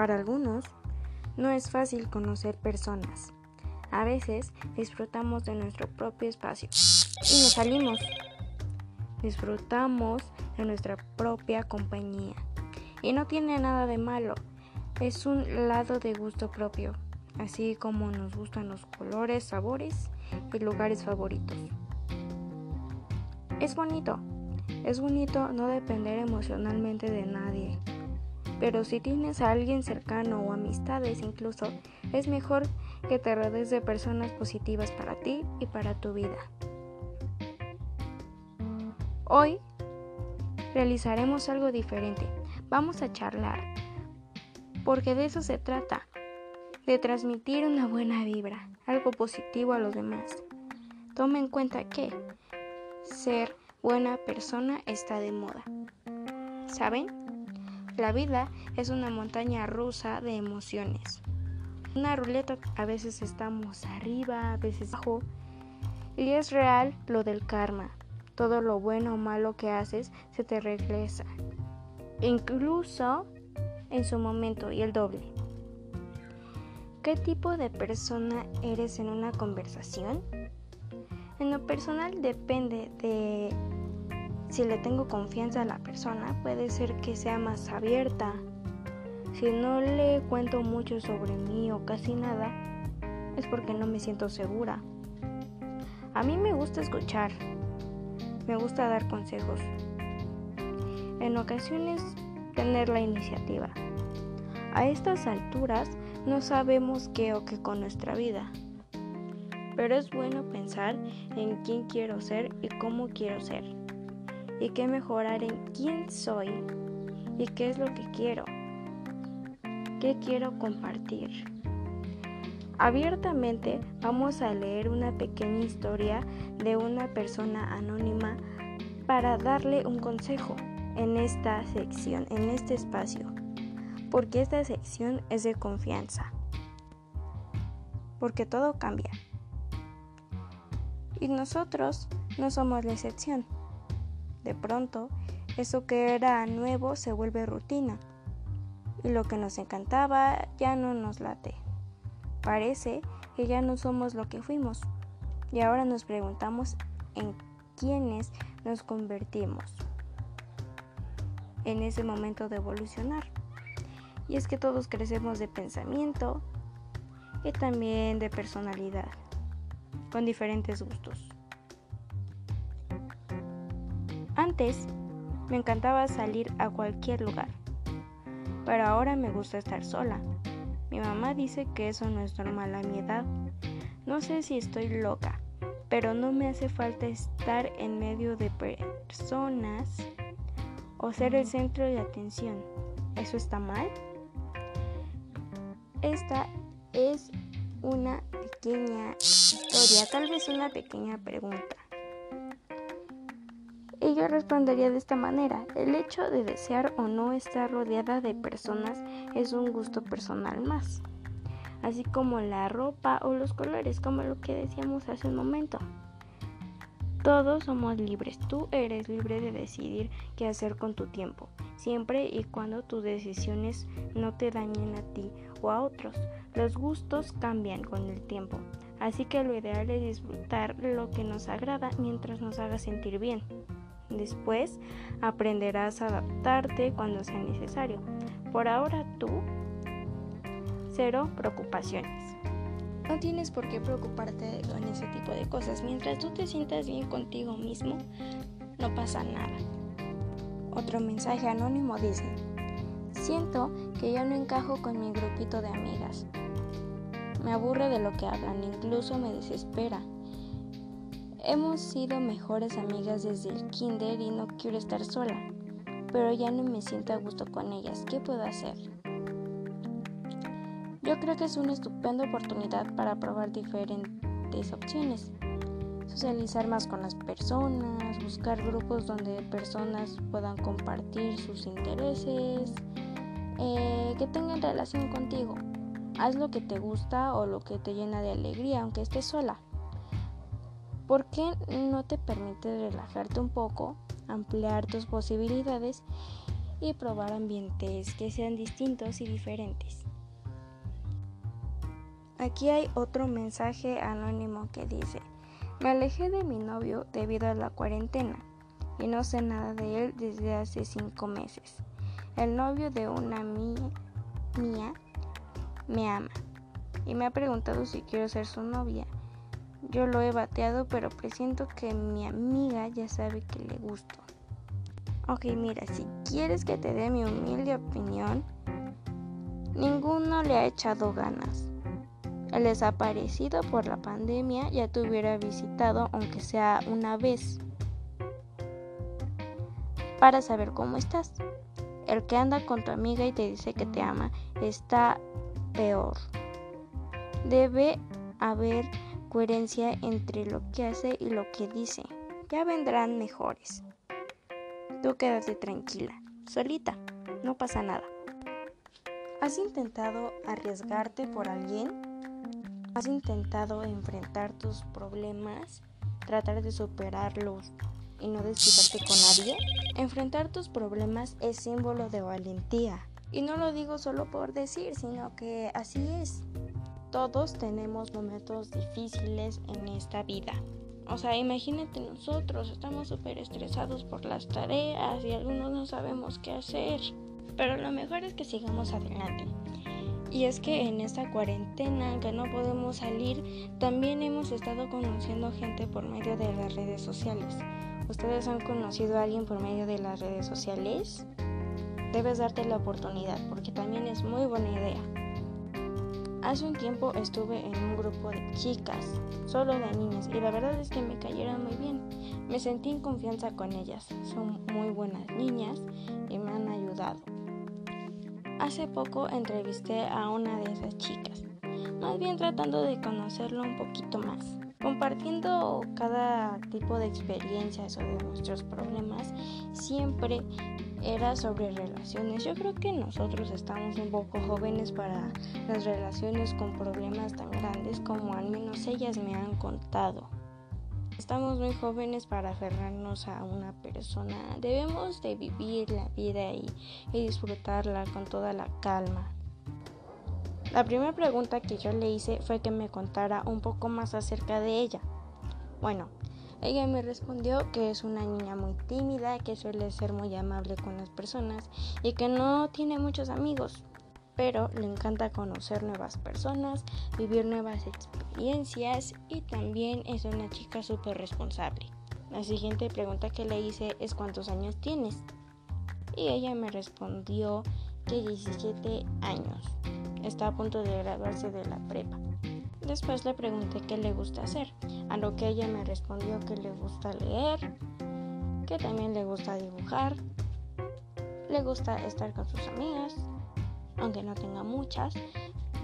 Para algunos, no es fácil conocer personas. A veces disfrutamos de nuestro propio espacio y nos salimos. Disfrutamos de nuestra propia compañía. Y no tiene nada de malo. Es un lado de gusto propio, así como nos gustan los colores, sabores y lugares favoritos. Es bonito. Es bonito no depender emocionalmente de nadie. Pero si tienes a alguien cercano o amistades incluso, es mejor que te rodees de personas positivas para ti y para tu vida. Hoy realizaremos algo diferente. Vamos a charlar, porque de eso se trata, de transmitir una buena vibra, algo positivo a los demás. Toma en cuenta que ser buena persona está de moda. ¿Saben? La vida es una montaña rusa de emociones. Una ruleta a veces estamos arriba, a veces abajo. Y es real lo del karma. Todo lo bueno o malo que haces se te regresa. Incluso en su momento y el doble. ¿Qué tipo de persona eres en una conversación? En lo personal depende de si le tengo confianza a la persona, puede ser que sea más abierta. Si no le cuento mucho sobre mí o casi nada, es porque no me siento segura. A mí me gusta escuchar, me gusta dar consejos. En ocasiones tener la iniciativa. A estas alturas no sabemos qué o qué con nuestra vida. Pero es bueno pensar en quién quiero ser y cómo quiero ser y que mejorar en quién soy y qué es lo que quiero, qué quiero compartir. Abiertamente vamos a leer una pequeña historia de una persona anónima para darle un consejo en esta sección, en este espacio, porque esta sección es de confianza, porque todo cambia. Y nosotros no somos la excepción. De pronto, eso que era nuevo se vuelve rutina y lo que nos encantaba ya no nos late. Parece que ya no somos lo que fuimos y ahora nos preguntamos en quiénes nos convertimos en ese momento de evolucionar. Y es que todos crecemos de pensamiento y también de personalidad, con diferentes gustos. Antes me encantaba salir a cualquier lugar, pero ahora me gusta estar sola. Mi mamá dice que eso no es normal a mi edad. No sé si estoy loca, pero no me hace falta estar en medio de personas o ser el centro de atención. ¿Eso está mal? Esta es una pequeña historia, tal vez una pequeña pregunta. Y yo respondería de esta manera, el hecho de desear o no estar rodeada de personas es un gusto personal más, así como la ropa o los colores, como lo que decíamos hace un momento. Todos somos libres, tú eres libre de decidir qué hacer con tu tiempo, siempre y cuando tus decisiones no te dañen a ti o a otros. Los gustos cambian con el tiempo, así que lo ideal es disfrutar lo que nos agrada mientras nos haga sentir bien. Después aprenderás a adaptarte cuando sea necesario. Por ahora tú, cero preocupaciones. No tienes por qué preocuparte con ese tipo de cosas. Mientras tú te sientas bien contigo mismo, no pasa nada. Otro mensaje anónimo dice, siento que yo no encajo con mi grupito de amigas. Me aburre de lo que hablan, incluso me desespera. Hemos sido mejores amigas desde el kinder y no quiero estar sola, pero ya no me siento a gusto con ellas. ¿Qué puedo hacer? Yo creo que es una estupenda oportunidad para probar diferentes opciones. Socializar más con las personas, buscar grupos donde personas puedan compartir sus intereses, eh, que tengan relación contigo. Haz lo que te gusta o lo que te llena de alegría, aunque estés sola. ¿Por qué no te permite relajarte un poco, ampliar tus posibilidades y probar ambientes que sean distintos y diferentes. Aquí hay otro mensaje anónimo que dice, me alejé de mi novio debido a la cuarentena y no sé nada de él desde hace cinco meses. El novio de una mía, mía me ama y me ha preguntado si quiero ser su novia. Yo lo he bateado, pero presiento que mi amiga ya sabe que le gusto. Ok, mira, si quieres que te dé mi humilde opinión, ninguno le ha echado ganas. El desaparecido por la pandemia ya te hubiera visitado, aunque sea una vez, para saber cómo estás. El que anda con tu amiga y te dice que te ama está peor. Debe haber coherencia entre lo que hace y lo que dice. Ya vendrán mejores. Tú quédate tranquila, solita, no pasa nada. ¿Has intentado arriesgarte por alguien? ¿Has intentado enfrentar tus problemas, tratar de superarlos y no desquitarte con nadie? Enfrentar tus problemas es símbolo de valentía. Y no lo digo solo por decir, sino que así es. Todos tenemos momentos difíciles en esta vida. O sea, imagínate nosotros, estamos súper estresados por las tareas y algunos no sabemos qué hacer. Pero lo mejor es que sigamos adelante. Y es que en esta cuarentena que no podemos salir, también hemos estado conociendo gente por medio de las redes sociales. ¿Ustedes han conocido a alguien por medio de las redes sociales? Debes darte la oportunidad porque también es muy buena idea. Hace un tiempo estuve en un grupo de chicas, solo de niñas, y la verdad es que me cayeron muy bien. Me sentí en confianza con ellas. Son muy buenas niñas y me han ayudado. Hace poco entrevisté a una de esas chicas, más bien tratando de conocerlo un poquito más, compartiendo cada tipo de experiencias sobre nuestros problemas. Siempre era sobre relaciones. Yo creo que nosotros estamos un poco jóvenes para las relaciones con problemas tan grandes como al menos ellas me han contado. Estamos muy jóvenes para aferrarnos a una persona. Debemos de vivir la vida y, y disfrutarla con toda la calma. La primera pregunta que yo le hice fue que me contara un poco más acerca de ella. Bueno, ella me respondió que es una niña muy tímida, que suele ser muy amable con las personas y que no tiene muchos amigos, pero le encanta conocer nuevas personas, vivir nuevas experiencias y también es una chica súper responsable. La siguiente pregunta que le hice es ¿cuántos años tienes? Y ella me respondió que 17 años. Está a punto de graduarse de la prepa. Después le pregunté qué le gusta hacer, a lo que ella me respondió que le gusta leer, que también le gusta dibujar, le gusta estar con sus amigas, aunque no tenga muchas,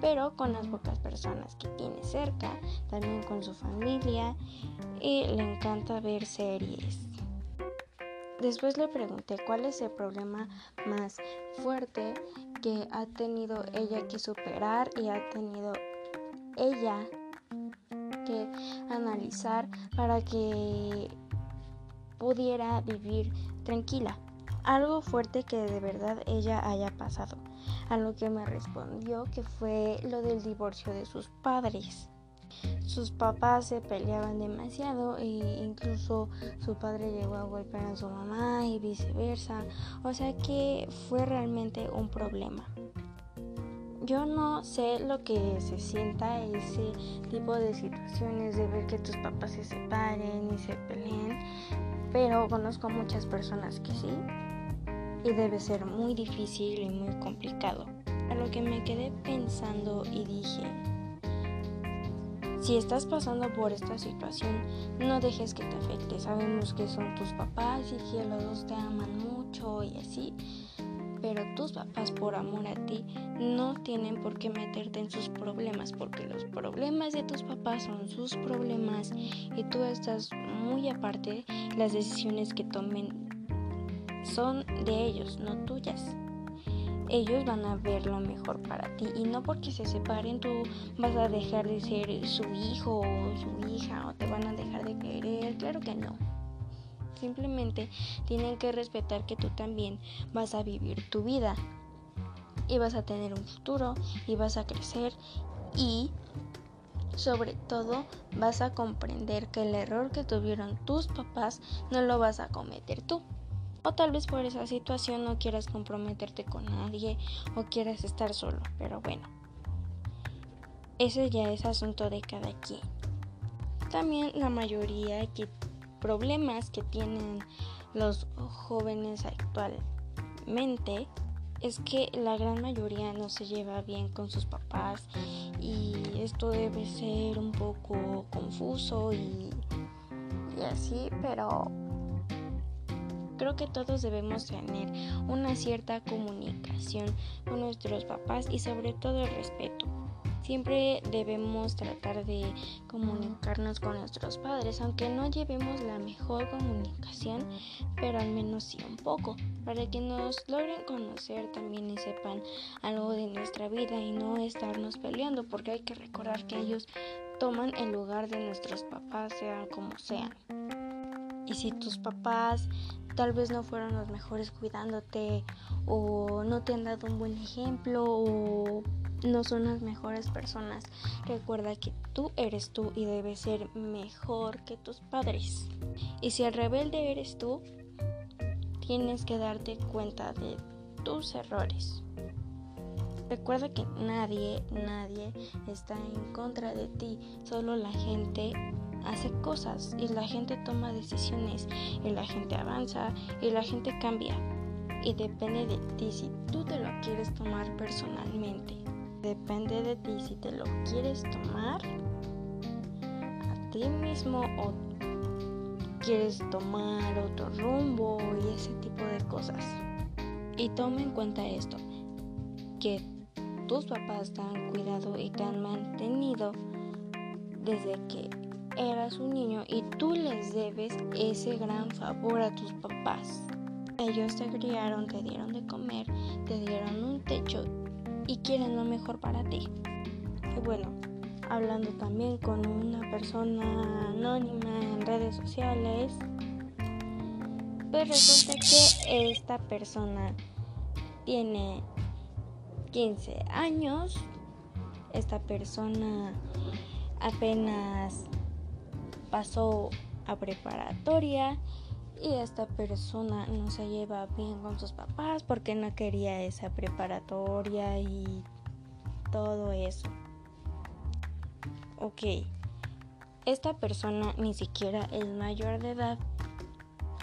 pero con las pocas personas que tiene cerca, también con su familia y le encanta ver series. Después le pregunté cuál es el problema más fuerte que ha tenido ella que superar y ha tenido ella que analizar para que pudiera vivir tranquila. Algo fuerte que de verdad ella haya pasado. A lo que me respondió que fue lo del divorcio de sus padres. Sus papás se peleaban demasiado e incluso su padre llegó a golpear a su mamá y viceversa. O sea que fue realmente un problema. Yo no sé lo que se sienta ese tipo de situaciones de ver que tus papás se separen y se peleen, pero conozco muchas personas que sí y debe ser muy difícil y muy complicado. A lo que me quedé pensando y dije, si estás pasando por esta situación, no dejes que te afecte. Sabemos que son tus papás y que los dos te aman mucho y así pero tus papás por amor a ti no tienen por qué meterte en sus problemas porque los problemas de tus papás son sus problemas y tú estás muy aparte, las decisiones que tomen son de ellos, no tuyas. Ellos van a ver lo mejor para ti y no porque se separen tú vas a dejar de ser su hijo o su hija o te van a dejar de querer, claro que no. Simplemente tienen que respetar que tú también vas a vivir tu vida y vas a tener un futuro y vas a crecer y sobre todo vas a comprender que el error que tuvieron tus papás no lo vas a cometer tú. O tal vez por esa situación no quieras comprometerte con nadie o quieras estar solo, pero bueno. Ese ya es asunto de cada quien. También la mayoría de problemas que tienen los jóvenes actualmente es que la gran mayoría no se lleva bien con sus papás y esto debe ser un poco confuso y, así, pero creo que todos debemos tener una cierta comunicación con nuestros papás y sobre todo el respeto. Siempre debemos tratar de comunicarnos con nuestros padres, aunque no llevemos la mejor comunicación, pero al menos sí un poco, para que nos logren conocer también y sepan algo de nuestra vida y no estarnos peleando, porque hay que recordar que ellos toman el lugar de nuestros papás, sean como sean. Y si tus papás tal vez no fueron los mejores cuidándote o no te han dado un buen ejemplo o no son las mejores personas. Recuerda que tú eres tú y debes ser mejor que tus padres. Y si el rebelde eres tú, tienes que darte cuenta de tus errores. Recuerda que nadie, nadie está en contra de ti, solo la gente hace cosas y la gente toma decisiones y la gente avanza y la gente cambia. Y depende de ti si tú te lo quieres tomar personalmente. Depende de ti si te lo quieres tomar a ti mismo o quieres tomar otro rumbo y ese tipo de cosas. Y toma en cuenta esto, que tus papás te han cuidado y te han mantenido desde que eras un niño y tú les debes ese gran favor a tus papás. Ellos te criaron, te dieron de comer, te dieron un techo y quieren lo mejor para ti. Y bueno, hablando también con una persona anónima en redes sociales, pues resulta que esta persona tiene 15 años, esta persona apenas pasó a preparatoria y esta persona no se lleva bien con sus papás porque no quería esa preparatoria y todo eso. Ok, esta persona ni siquiera es mayor de edad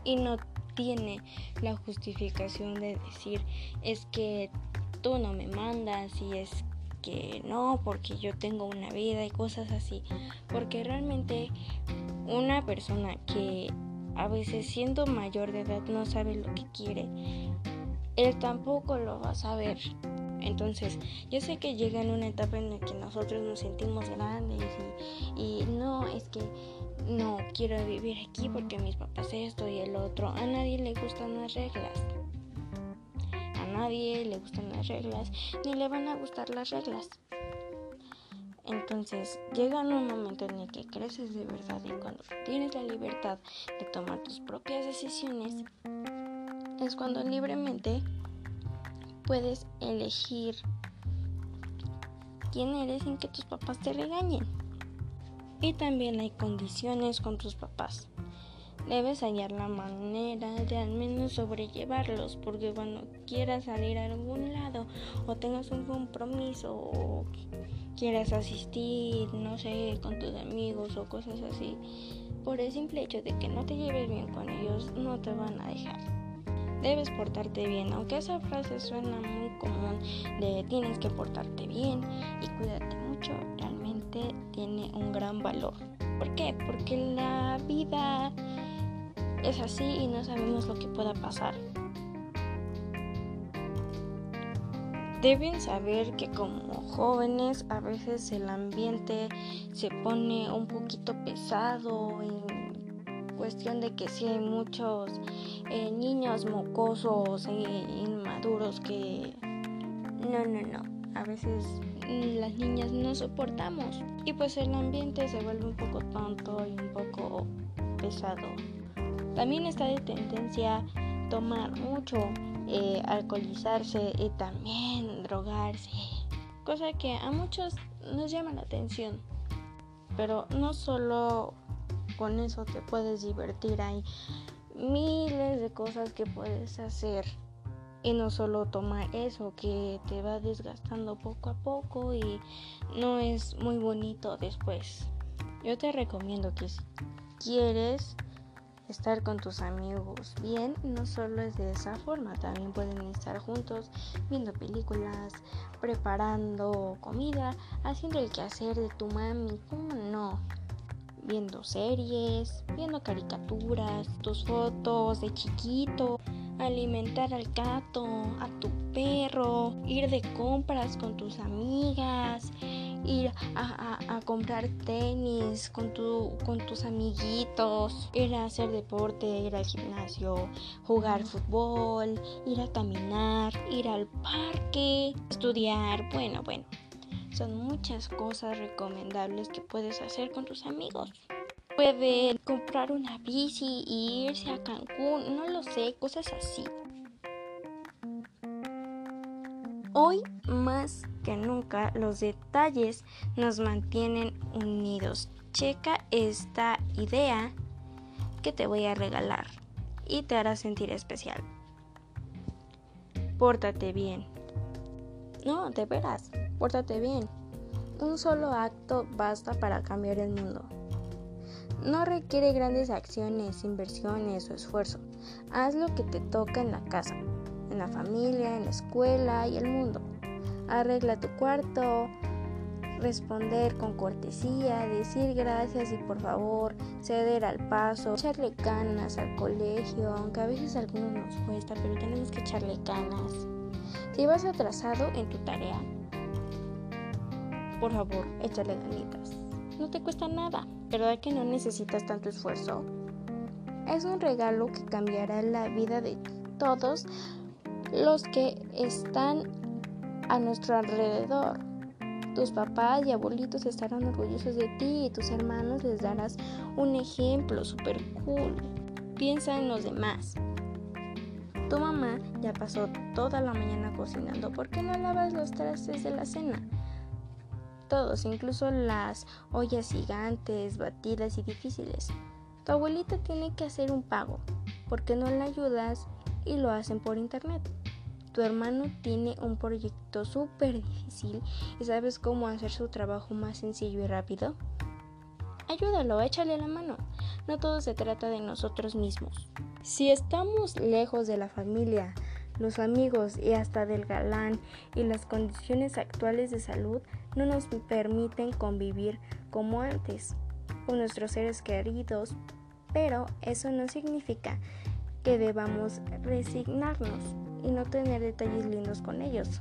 y no tiene la justificación de decir es que tú no me mandas y es que no porque yo tengo una vida y cosas así porque realmente una persona que a veces siendo mayor de edad no sabe lo que quiere, él tampoco lo va a saber. Entonces, yo sé que llega en una etapa en la que nosotros nos sentimos grandes y, y no, es que no quiero vivir aquí porque mis papás esto y el otro. A nadie le gustan las reglas. A nadie le gustan las reglas ni le van a gustar las reglas. Entonces llega un momento en el que creces de verdad y cuando tienes la libertad de tomar tus propias decisiones, es cuando libremente puedes elegir quién eres sin que tus papás te regañen. Y también hay condiciones con tus papás. Debes hallar la manera de al menos sobrellevarlos porque cuando quieras salir a algún lado o tengas un compromiso o quieras asistir, no sé, con tus amigos o cosas así, por el simple hecho de que no te lleves bien con ellos, no te van a dejar. Debes portarte bien, aunque esa frase suena muy común de tienes que portarte bien y cuídate mucho, realmente tiene un gran valor. ¿Por qué? Porque la vida es así y no sabemos lo que pueda pasar. Deben saber que como jóvenes a veces el ambiente se pone un poquito pesado en cuestión de que si hay muchos eh, niños mocosos e inmaduros que no, no, no. A veces las niñas no soportamos y pues el ambiente se vuelve un poco tonto y un poco pesado. También está de tendencia tomar mucho, eh, alcoholizarse y también drogarse. Cosa que a muchos nos llama la atención. Pero no solo con eso te puedes divertir, hay miles de cosas que puedes hacer. Y no solo tomar eso que te va desgastando poco a poco y no es muy bonito después. Yo te recomiendo que si quieres estar con tus amigos bien, no solo es de esa forma, también pueden estar juntos viendo películas, preparando comida, haciendo el quehacer de tu mami, ¿cómo no? Viendo series, viendo caricaturas, tus fotos de chiquito, alimentar al gato, a tu perro, ir de compras con tus amigas, ir a, comprar tenis con, tu, con tus amiguitos, ir a hacer deporte, ir al gimnasio, jugar fútbol, ir a caminar, ir al parque, estudiar, bueno, bueno. Son muchas cosas recomendables que puedes hacer con tus amigos. Pueden comprar una bici y irse a Cancún, no lo sé, cosas así. Hoy más que nunca los detalles nos mantienen unidos. Checa esta idea que te voy a regalar y te hará sentir especial. Pórtate bien. No, de veras, pórtate bien. Un solo acto basta para cambiar el mundo. No requiere grandes acciones, inversiones o esfuerzo. Haz lo que te toca en la casa en la familia, en la escuela y el mundo. Arregla tu cuarto, responder con cortesía, decir gracias y por favor, ceder al paso, echarle ganas al colegio, aunque a veces a algunos nos cuesta, pero tenemos que echarle ganas. Si vas atrasado en tu tarea, por favor, échale ganitas. No te cuesta nada, ¿verdad que no necesitas tanto esfuerzo? Es un regalo que cambiará la vida de todos los que están a nuestro alrededor. Tus papás y abuelitos estarán orgullosos de ti y tus hermanos les darás un ejemplo super cool. Piensa en los demás. Tu mamá ya pasó toda la mañana cocinando. ¿Por qué no lavas los trastes de la cena? Todos, incluso las ollas gigantes, batidas y difíciles. Tu abuelita tiene que hacer un pago. ¿Por qué no la ayudas y lo hacen por internet. Tu hermano tiene un proyecto súper difícil y sabes cómo hacer su trabajo más sencillo y rápido. Ayúdalo, échale la mano. No todo se trata de nosotros mismos. Si estamos lejos de la familia, los amigos y hasta del galán y las condiciones actuales de salud no nos permiten convivir como antes con nuestros seres queridos, pero eso no significa que debamos resignarnos y no tener detalles lindos con ellos.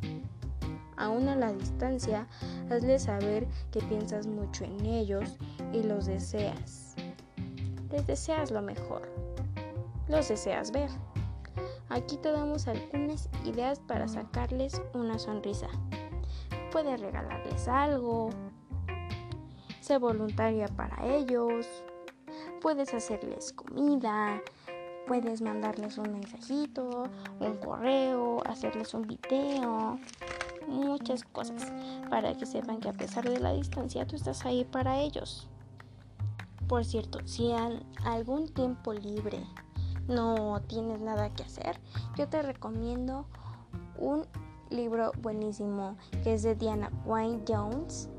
Aún a la distancia, hazles saber que piensas mucho en ellos y los deseas. Les deseas lo mejor. Los deseas ver. Aquí te damos algunas ideas para sacarles una sonrisa. Puedes regalarles algo. Sé voluntaria para ellos. Puedes hacerles comida, Puedes mandarles un mensajito, un correo, hacerles un video, muchas cosas para que sepan que a pesar de la distancia tú estás ahí para ellos. Por cierto, si en algún tiempo libre no tienes nada que hacer, yo te recomiendo un libro buenísimo que es de Diana Wayne Jones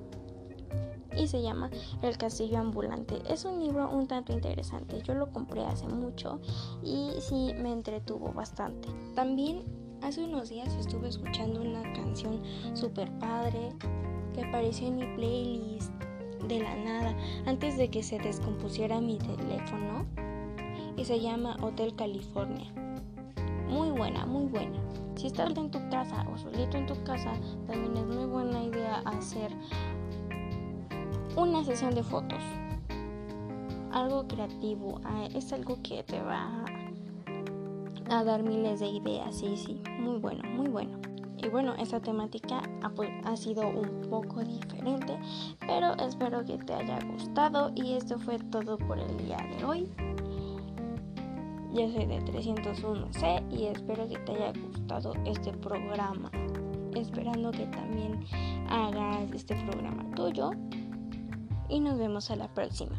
y se llama El Castillo Ambulante. Es un libro un tanto interesante. Yo lo compré hace mucho y sí me entretuvo bastante. También hace unos días estuve escuchando una canción super padre que apareció en mi playlist de la nada antes de que se descompusiera mi teléfono y se llama Hotel California. Muy buena, muy buena. Si estás en tu casa o solito en tu casa, también es muy buena idea hacer una sesión de fotos. Algo creativo, ah, es algo que te va a dar miles de ideas, sí, sí, muy bueno, muy bueno. Y bueno, esta temática ha, ha, sido un poco diferente, pero espero que te haya gustado y esto fue todo por el día de hoy. Yo soy de 301C y espero que te haya gustado este programa. Esperando que también hagas este programa tuyo. Y nos vemos a la próxima.